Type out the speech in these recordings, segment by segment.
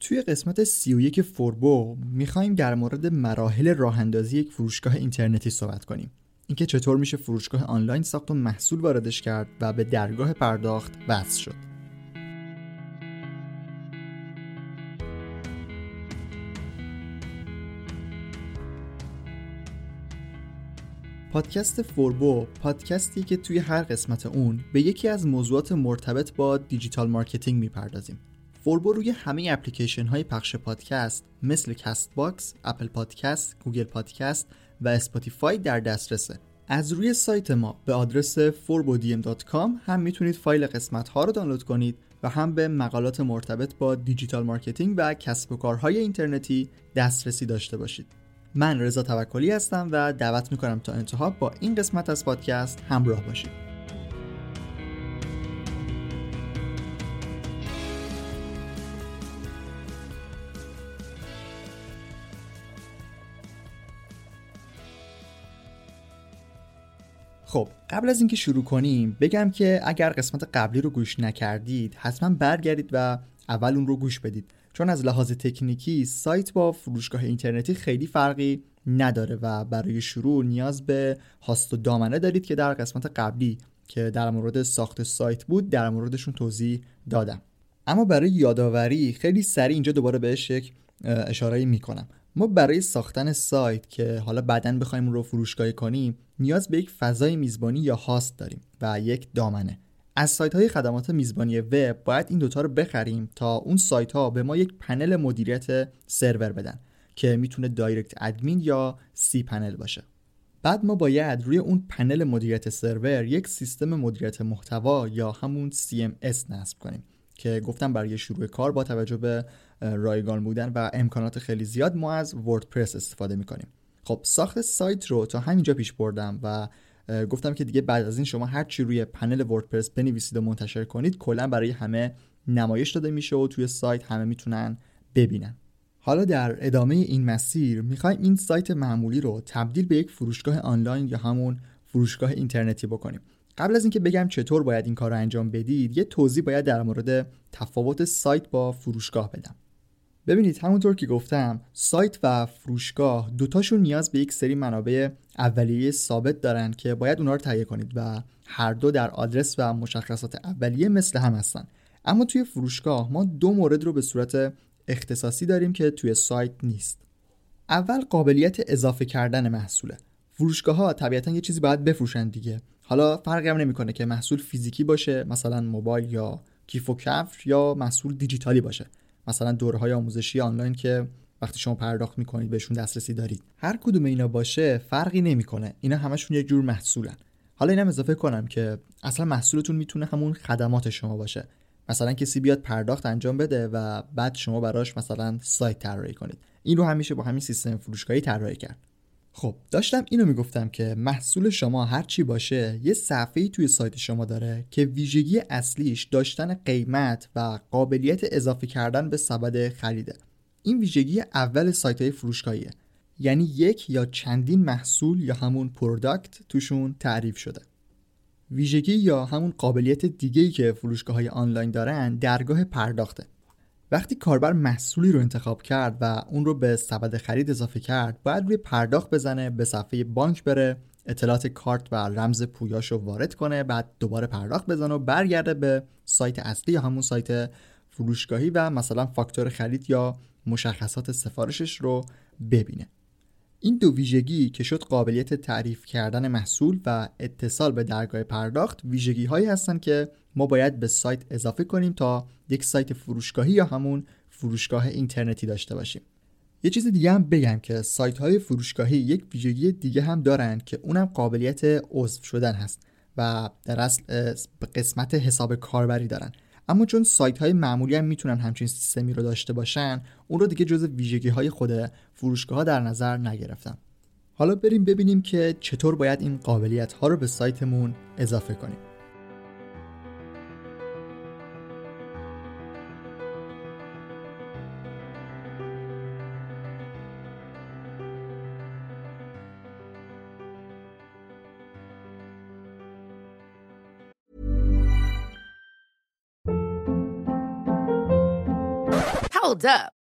توی قسمت 31 فوربو می‌خوایم در مورد مراحل راه اندازی یک فروشگاه اینترنتی صحبت کنیم. اینکه چطور میشه فروشگاه آنلاین ساخت و محصول واردش کرد و به درگاه پرداخت وصل شد. پادکست فوربو پادکستی که توی هر قسمت اون به یکی از موضوعات مرتبط با digital marketing می‌پردازیم. فوربو روی همه اپلیکیشن های پخش پادکست مثل کست باکس، اپل پادکست، گوگل پادکست و اسپاتیفای در دسترسه. از روی سایت ما به آدرس furbodm.com هم می‌تونید فایل قسمت ها رو دانلود کنید و هم به مقالات مرتبط با digital marketing و کسب و کارهای اینترنتی دسترسی داشته باشید. من رضا توکلی هستم و دعوت می‌کنم تا انتها با این قسمت از پادکست همراه باشید. قبل از اینکه شروع کنیم بگم که اگر قسمت قبلی رو گوش نکردید حتما برگردید و اول اون رو گوش بدید. چون از لحاظ تکنیکی سایت با فروشگاه اینترنتی خیلی فرقی نداره و برای شروع نیاز به هاست و دامنه دارید که در قسمت قبلی که در مورد ساخت سایت بود در موردشون توضیح دادم. اما برای یادآوری خیلی سریع اینجا دوباره بهش یک اشاره می‌کنم. ما برای ساختن سایت که حالا بعدا بخوایم رو فروشگاهی کنیم نیاز به یک فضای میزبانی یا هاست داریم و یک دامنه. از سایت های خدمات میزبانی وب باید این دوتا رو بخریم تا اون سایت ها به ما یک پنل مدیریت سرور بدن که می‌تونه DirectAdmin یا cPanel باشه. بعد ما باید روی اون پنل مدیریت سرور یک سیستم مدیریت محتوا یا همون CMS نصب کنیم. که گفتم برای شروع کار با توجه به رایگان بودن و امکانات خیلی زیاد ما از وردپرس استفاده می‌کنیم. خب ساخت سایت رو تا همینجا پیش بردم و گفتم که دیگه بعد از این شما هر چی روی پنل وردپرس بنویسید و منتشر کنید کلا برای همه نمایش داده میشه و توی سایت همه می‌تونن ببینن. حالا در ادامه این مسیر می‌خوایم این سایت معمولی رو تبدیل به یک فروشگاه آنلاین یا همون فروشگاه اینترنتی بکنیم. قبل از اینکه بگم چطور باید این کار رو انجام بدید یه توضیح باید در مورد تفاوت سایت با فروشگاه بدم. ببینید همونطور که گفتم سایت و فروشگاه دوتاشون نیاز به یک سری منابع اولیه ثابت دارن که باید اونها رو تهیه کنید و هر دو در آدرس و مشخصات اولیه مثل هم هستن. اما توی فروشگاه ما دو مورد رو به صورت اختصاصی داریم که توی سایت نیست. اول قابلیت اضافه کردن محصوله. فروشگاه ها طبیعتا یه چیزی باید بفروشن دیگه. حالا فرقی هم نمی‌کنه که محصول فیزیکی باشه مثلا موبایل یا کیف و کفش یا محصول دیجیتالی باشه. مثلا دورهای آموزشی آنلاین که وقتی شما پرداخت می‌کنید بهشون دسترسی دارید. هر کدوم اینا باشه فرقی نمی‌کنه. اینا همشون یک جور محصولن. حالا اینم اضافه کنم که اصلا محصولتون می‌تونه همون خدمات شما باشه. مثلا کسی بیاد پرداخت انجام بده و بعد شما براش مثلا سایت طراحی کنید. این رو همیشه با همین سیستم فروشگاهی طراحی کرد. خب داشتم اینو می‌گفتم که محصول شما هر چی باشه یه صفحه توی سایت شما داره که ویژگی اصلیش داشتن قیمت و قابلیت اضافه کردن به سبد خریده. این ویژگی اول سایت های فروشگاهیه. یعنی یک یا چندین محصول یا همون product توشون تعریف شده. ویژگی یا همون قابلیت دیگه‌ای که فروشگاه های آنلاین دارن درگاه پرداخته. وقتی کاربر محصولی رو انتخاب کرد و اون رو به سبد خرید اضافه کرد باید روی پرداخت بزنه به صفحه بانک بره اطلاعات کارت و رمز پویاش رو وارد کنه بعد دوباره پرداخت بزنه و برگرده به سایت اصلی یا همون سایت فروشگاهی و مثلا فاکتور خرید یا مشخصات سفارشش رو ببینه. این دو ویژگی که شد قابلیت تعریف کردن محصول و اتصال به درگاه پرداخت ویژگی هایی هستند که ما باید به سایت اضافه کنیم تا یک سایت فروشگاهی یا همون فروشگاه اینترنتی داشته باشیم. یه چیز دیگه هم بگم که سایت های فروشگاهی یک ویژگی دیگه هم دارن که اونم قابلیت عضو شدن هست و در اصل قسمت حساب کاربری دارن. اما چون سایت های معمولی هم می‌تونن همچین سیستمی رو داشته باشن اون رو دیگه جز ویژگی های خود فروشگاه ها در نظر نگرفتم حالا بریم ببینیم که چطور باید این قابلیت ها رو به سایتمون اضافه کنیم Hold up.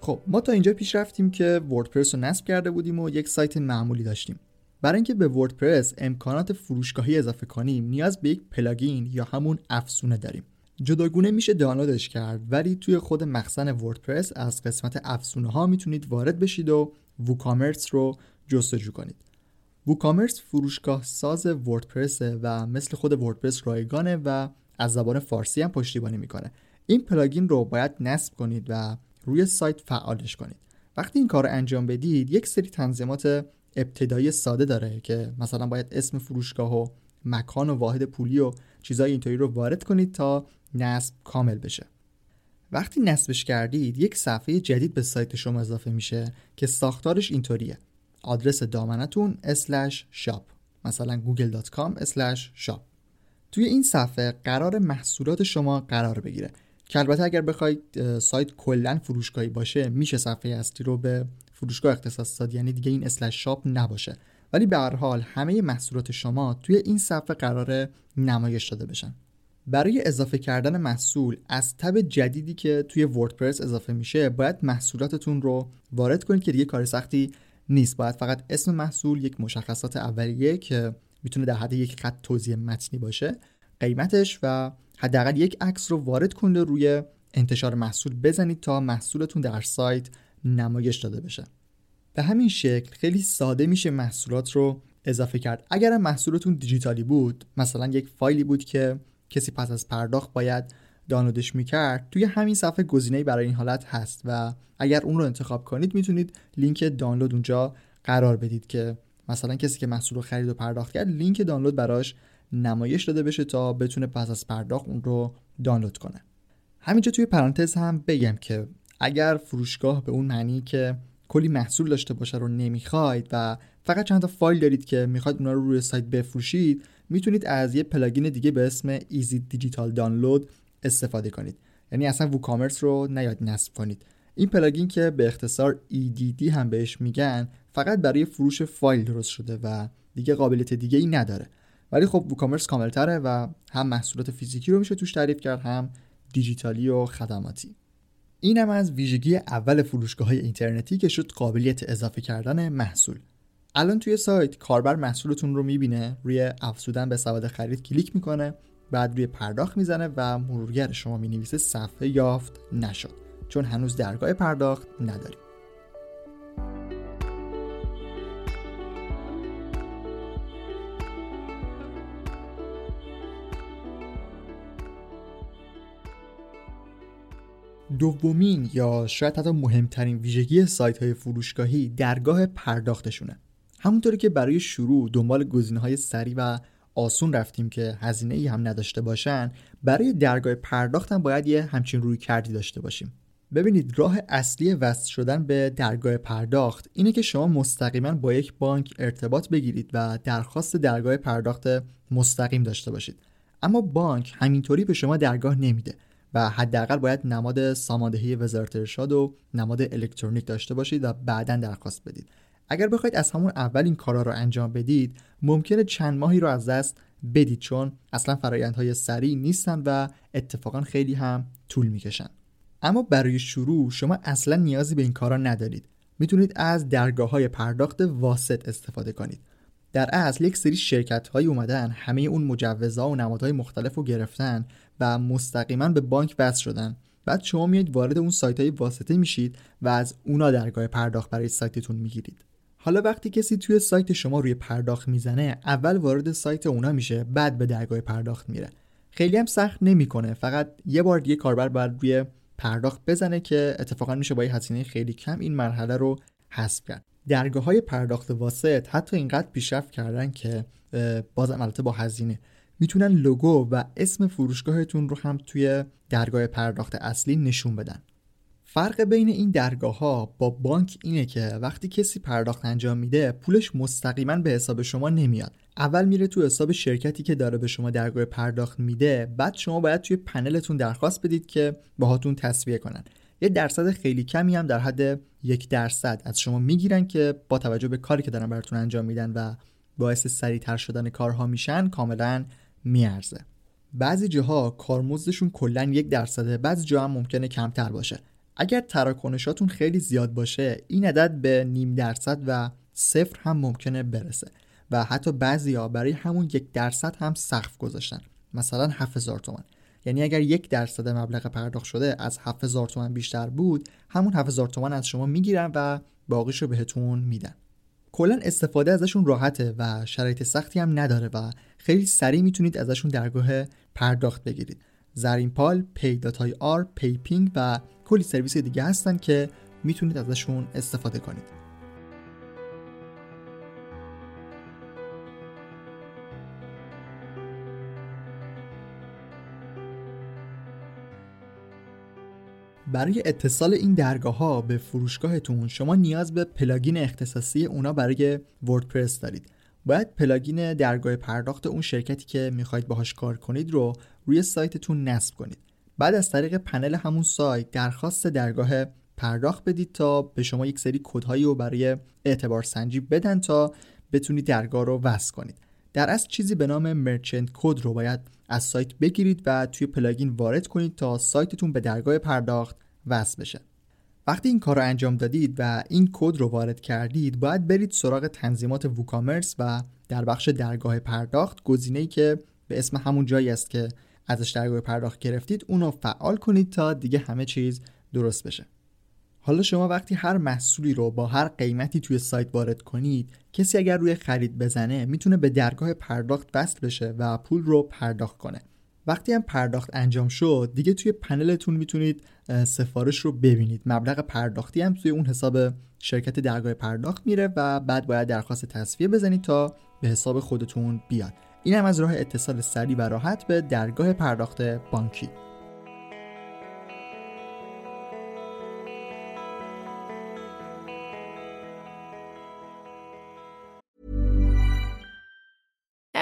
خب ما تا اینجا پیش رفتیم که وردپرس رو نصب کرده بودیم و یک سایت معمولی داشتیم. برای اینکه به وردپرس امکانات فروشگاهی اضافه کنیم نیاز به یک پلاگین یا همون افزونه داریم. جداگونه میشه دانلودش کرد ولی توی خود مخزن وردپرس از قسمت افزونه ها می‌تونید وارد بشید و ووکامرس رو جستجو کنید. ووکامرس فروشگاه ساز وردپرسه و مثل خود وردپرس رایگانه و از زبان فارسی هم پشتیبانی می‌کنه. این پلاگین رو باید نصب کنید و روی سایت فعالش کنید. وقتی این کار انجام بدید یک سری تنظیمات ابتدایی ساده داره که مثلا باید اسم فروشگاه و مکان و واحد پولی و چیزای اینطوری رو وارد کنید تا نصب کامل بشه. وقتی نصبش کردید یک صفحه جدید به سایت شما اضافه میشه که ساختارش اینطوریه. آدرس دامنتون shop مثلا google.com shop توی این صفحه قرار محصولات شما قرار بگیره. که البته اگر بخواید سایت کلا فروشگاهی باشه میشه صفحه اصلی رو به فروشگاه اختصاص داد یعنی دیگه این اسلش شاپ نباشه. ولی به هر حال همه محصولات شما توی این صفحه قرار نمایش داده بشن. برای اضافه کردن محصول از تب جدیدی که توی وردپرس اضافه میشه باید محصولاتتون رو وارد کنید که دیگه کار سختی نیست. باید فقط اسم محصول یک مشخصات اولیه که می‌تونه در حد یک خط توضیح متنی باشه. قیمتش و حداقل یک عکس رو وارد کنید روی انتشار محصول بزنید تا محصولتون در سایت نمایش داده بشه. به همین شکل خیلی ساده میشه محصولات رو اضافه کرد. اگر محصولتون دیجیتالی بود مثلا یک فایلی بود که کسی پس از پرداخت باید دانلودش می‌کرد توی همین صفحه گزینه برای این حالت هست و اگر اون رو انتخاب کنید می‌تونید لینک دانلود اونجا قرار بدید که مثلا کسی که محصول رو خرید و پرداخت کرد لینک دانلود براش نمایش داده بشه تا بتونه پس از پرداخت اون رو دانلود کنه. همینجا توی پرانتز هم بگم که اگر فروشگاه به اون معنی که کلی محصول داشته باشه رو نمی‌خواید و فقط چند تا فایل دارید که می‌خواید اونا رو روی سایت بفروشید می‌تونید از یه plugin دیگه به اسم Easy Digital Download استفاده کنید. یعنی اصلا WooCommerce رو نیاید نصب کنید. این plugin که به اختصار EDD هم بهش میگن فقط برای فروش فایل درست شده و دیگه قابلیت دیگه ای نداره. ولی خب WooCommerce کاملتره و هم محصولات فیزیکی رو میشه توش تعریف کرد هم دیجیتالی و خدماتی. اینم از ویژگی اول فروشگاه های اینترنتی که شد قابلیت اضافه کردن محصول. الان توی سایت کاربر محصولتون رو می‌بینه روی افزودن به سبد خرید کلیک می‌کنه بعد روی پرداخت می‌زنه و مرورگر شما می‌نویسه صفحه یافت نشد. چون هنوز درگاه پرداخت نداریم. دومین یا شاید حتی مهمترین ویژگی سایت های فروشگاهی درگاه پرداختشونه. همونطوری که برای شروع دنبال گزینه های سریع و آسون رفتیم که هزینه ای هم نداشته باشن برای درگاه پرداخت هم باید یه همچین روی کردی داشته باشیم. ببینید راه اصلی وصل شدن به درگاه پرداخت اینه که شما مستقیما با یک بانک ارتباط بگیرید و درخواست درگاه پرداخت مستقیم داشته باشید. اما بانک همینطوری به شما درگاه نمیده. و حداقل باید نماد ساماندهی وزارت ارشاد و نماد الکترونیک داشته باشید و بعدا درخواست بدید. اگر بخواید از همون اول این کارا رو انجام بدید ممکنه چند ماهی رو از دست بدید چون اصلا فرایندهای سریع نیستن و اتفاقا خیلی هم طول می‌کشن. اما برای شروع شما اصلا نیازی به این کارا ندارید. می‌تونید از درگاه های پرداخت واسط استفاده کنید. در اصل یک سری شرکت هایی اومدن همه اون مجوزها و نمادهای مختلف رو گرفتن و مستقیما به بانک وصل شدن. بعد شما میاد وارد اون سایت های واسطه میشید و از اونا درگاه پرداخت برای سایتتون می‌گیرید. حالا وقتی کسی توی سایت شما روی پرداخت می‌زنه اول وارد سایت اونا میشه بعد به درگاه پرداخت میره. خیلی هم سخت نمی‌کنه. فقط یه بار دیگه کاربر باید روی پرداخت بزنه که اتفاقا میشه با یه هزینه خیلی کم این مرحله رو حذف کرد. درگاه های پرداخت واسط حتی اینقدر پیشرفت کردن که بازم البته با هزینه. می‌تونن لوگو و اسم فروشگاهتون رو هم توی درگاه پرداخت اصلی نشون بدن. فرق بین این درگاه ها با بانک اینه که وقتی کسی پرداخت انجام میده پولش مستقیما به حساب شما نمیاد. اول میره تو حساب شرکتی که داره به شما درگاه پرداخت میده بعد شما باید توی پنلتون درخواست بدید که باهاتون تصویه کنن. یه درصد خیلی کمی هم در حد یک درصد از شما می‌گیرن که با توجه به کاری که دارن براتون انجام میدن و باعث سریعتر شدن کارها میشن کاملا میارزه. بعضی جاها کارمزدشون کلا یک درصده بعضی جاها هم ممکنه کمتر باشه. اگر تراکنشاتون خیلی زیاد باشه این عدد به نیم درصد و صفر هم ممکنه برسه و حتی بعضی ها برای همون یک درصد هم سقف گذاشتن. مثلا 7000 تومان. یعنی اگر یک درصد مبلغ پرداخت شده از 7000 تومان بیشتر بود همون 7000 تومان از شما می‌گیرن و باقیشو بهتون میدن. کلا استفاده ازشون راحته و شرایط سختی هم نداره و خیلی سریع می‌تونید ازشون درگاه پرداخت بگیرید. زرین پال، Pay.ir، PayPing و کلی سرویس دیگه هستن که می‌تونید ازشون استفاده کنید. برای اتصال این درگاه ها به فروشگاهتون شما نیاز به plugin اختصاصی اونا برای وردپرس دارید. باید plugin درگاه پرداخت اون شرکتی که می‌خواید باهاش کار کنید رو روی سایتتون نصب کنید. بعد از طریق پنل همون سایت درخواست درگاه پرداخت بدید تا به شما یک سری کدهایی رو برای اعتبار سنجی بدن تا بتونید درگاه رو وصل کنید. در اصل چیزی به نام merchant code رو باید از سایت بگیرید و توی plugin وارد کنید تا سایتتون به درگاه پرداخت وصل بشه. وقتی این کار رو انجام دادید و این کد رو وارد کردید باید برید سراغ تنظیمات WooCommerce و در بخش درگاه پرداخت گزینه‌ای که به اسم همون جایی است که ازش درگاه پرداخت گرفتید اونو فعال کنید تا دیگه همه چیز درست بشه. حالا شما وقتی هر محصولی رو با هر قیمتی توی سایت وارد کنید کسی اگر روی خرید بزنه می‌تونه به درگاه پرداخت وصل بشه و پول رو پرداخت کنه. وقتی هم پرداخت انجام شد دیگه توی پنلتون می‌تونید سفارش رو ببینید. مبلغ پرداختی هم توی اون حساب شرکت درگاه پرداخت میره و بعد باید درخواست تصفیه بزنید تا به حساب خودتون بیاد. این هم از راه اتصال سریع و راحت به درگاه پرداخت بانکی.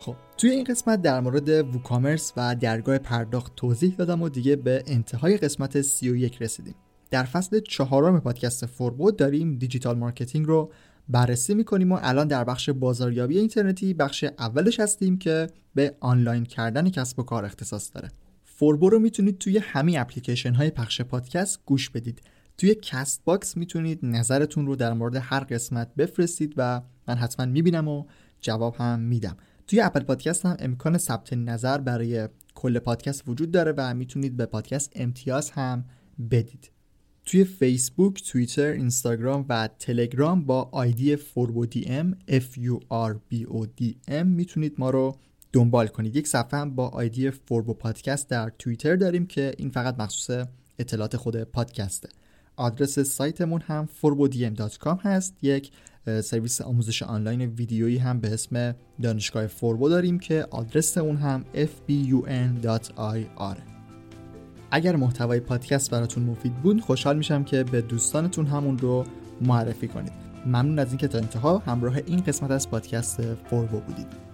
خب توی این قسمت در مورد WooCommerce و درگاه پرداخت توضیح دادم و دیگه به انتهای قسمت 31 رسیدیم. در فصل چهارم پادکست فوربو داریم digital marketing رو بررسی می‌کنیم و الان در بخش بازاریابی اینترنتی بخش اولش هستیم که به آنلاین کردن کسب و کار اختصاص داره. فوربو رو می‌تونید توی همه اپلیکیشن های پخش پادکست گوش بدید. توی کست باکس می‌تونید نظرتون رو در مورد هر قسمت بفرستید و من حتما می‌بینم و جواب هم میدم. توی اپل پادکست هم امکان ثبت نظر برای کل پادکست وجود داره و می‌تونید به پادکست امتیاز هم بدید. توی فیسبوک، توییتر، اینستاگرام و تلگرام با آیدی FurboDM F U R B O D M می‌تونید ما رو دنبال کنید. یک صفحه هم با آیدی فوربو پادکست در توییتر داریم که این فقط مخصوص اطلاعات خود پادکسته. آدرس سایتمون هم forbodm.com هست. یک سرویس آموزش آنلاین ویدیویی هم به اسم دانشگاه فوربو داریم که آدرس اون هم fbun.ir اگر محتوای پادکست براتون مفید بود خوشحال میشم که به دوستانتون هم اون رو معرفی کنید. ممنون از اینکه تا انتها همراه این قسمت از پادکست فوربو بودید.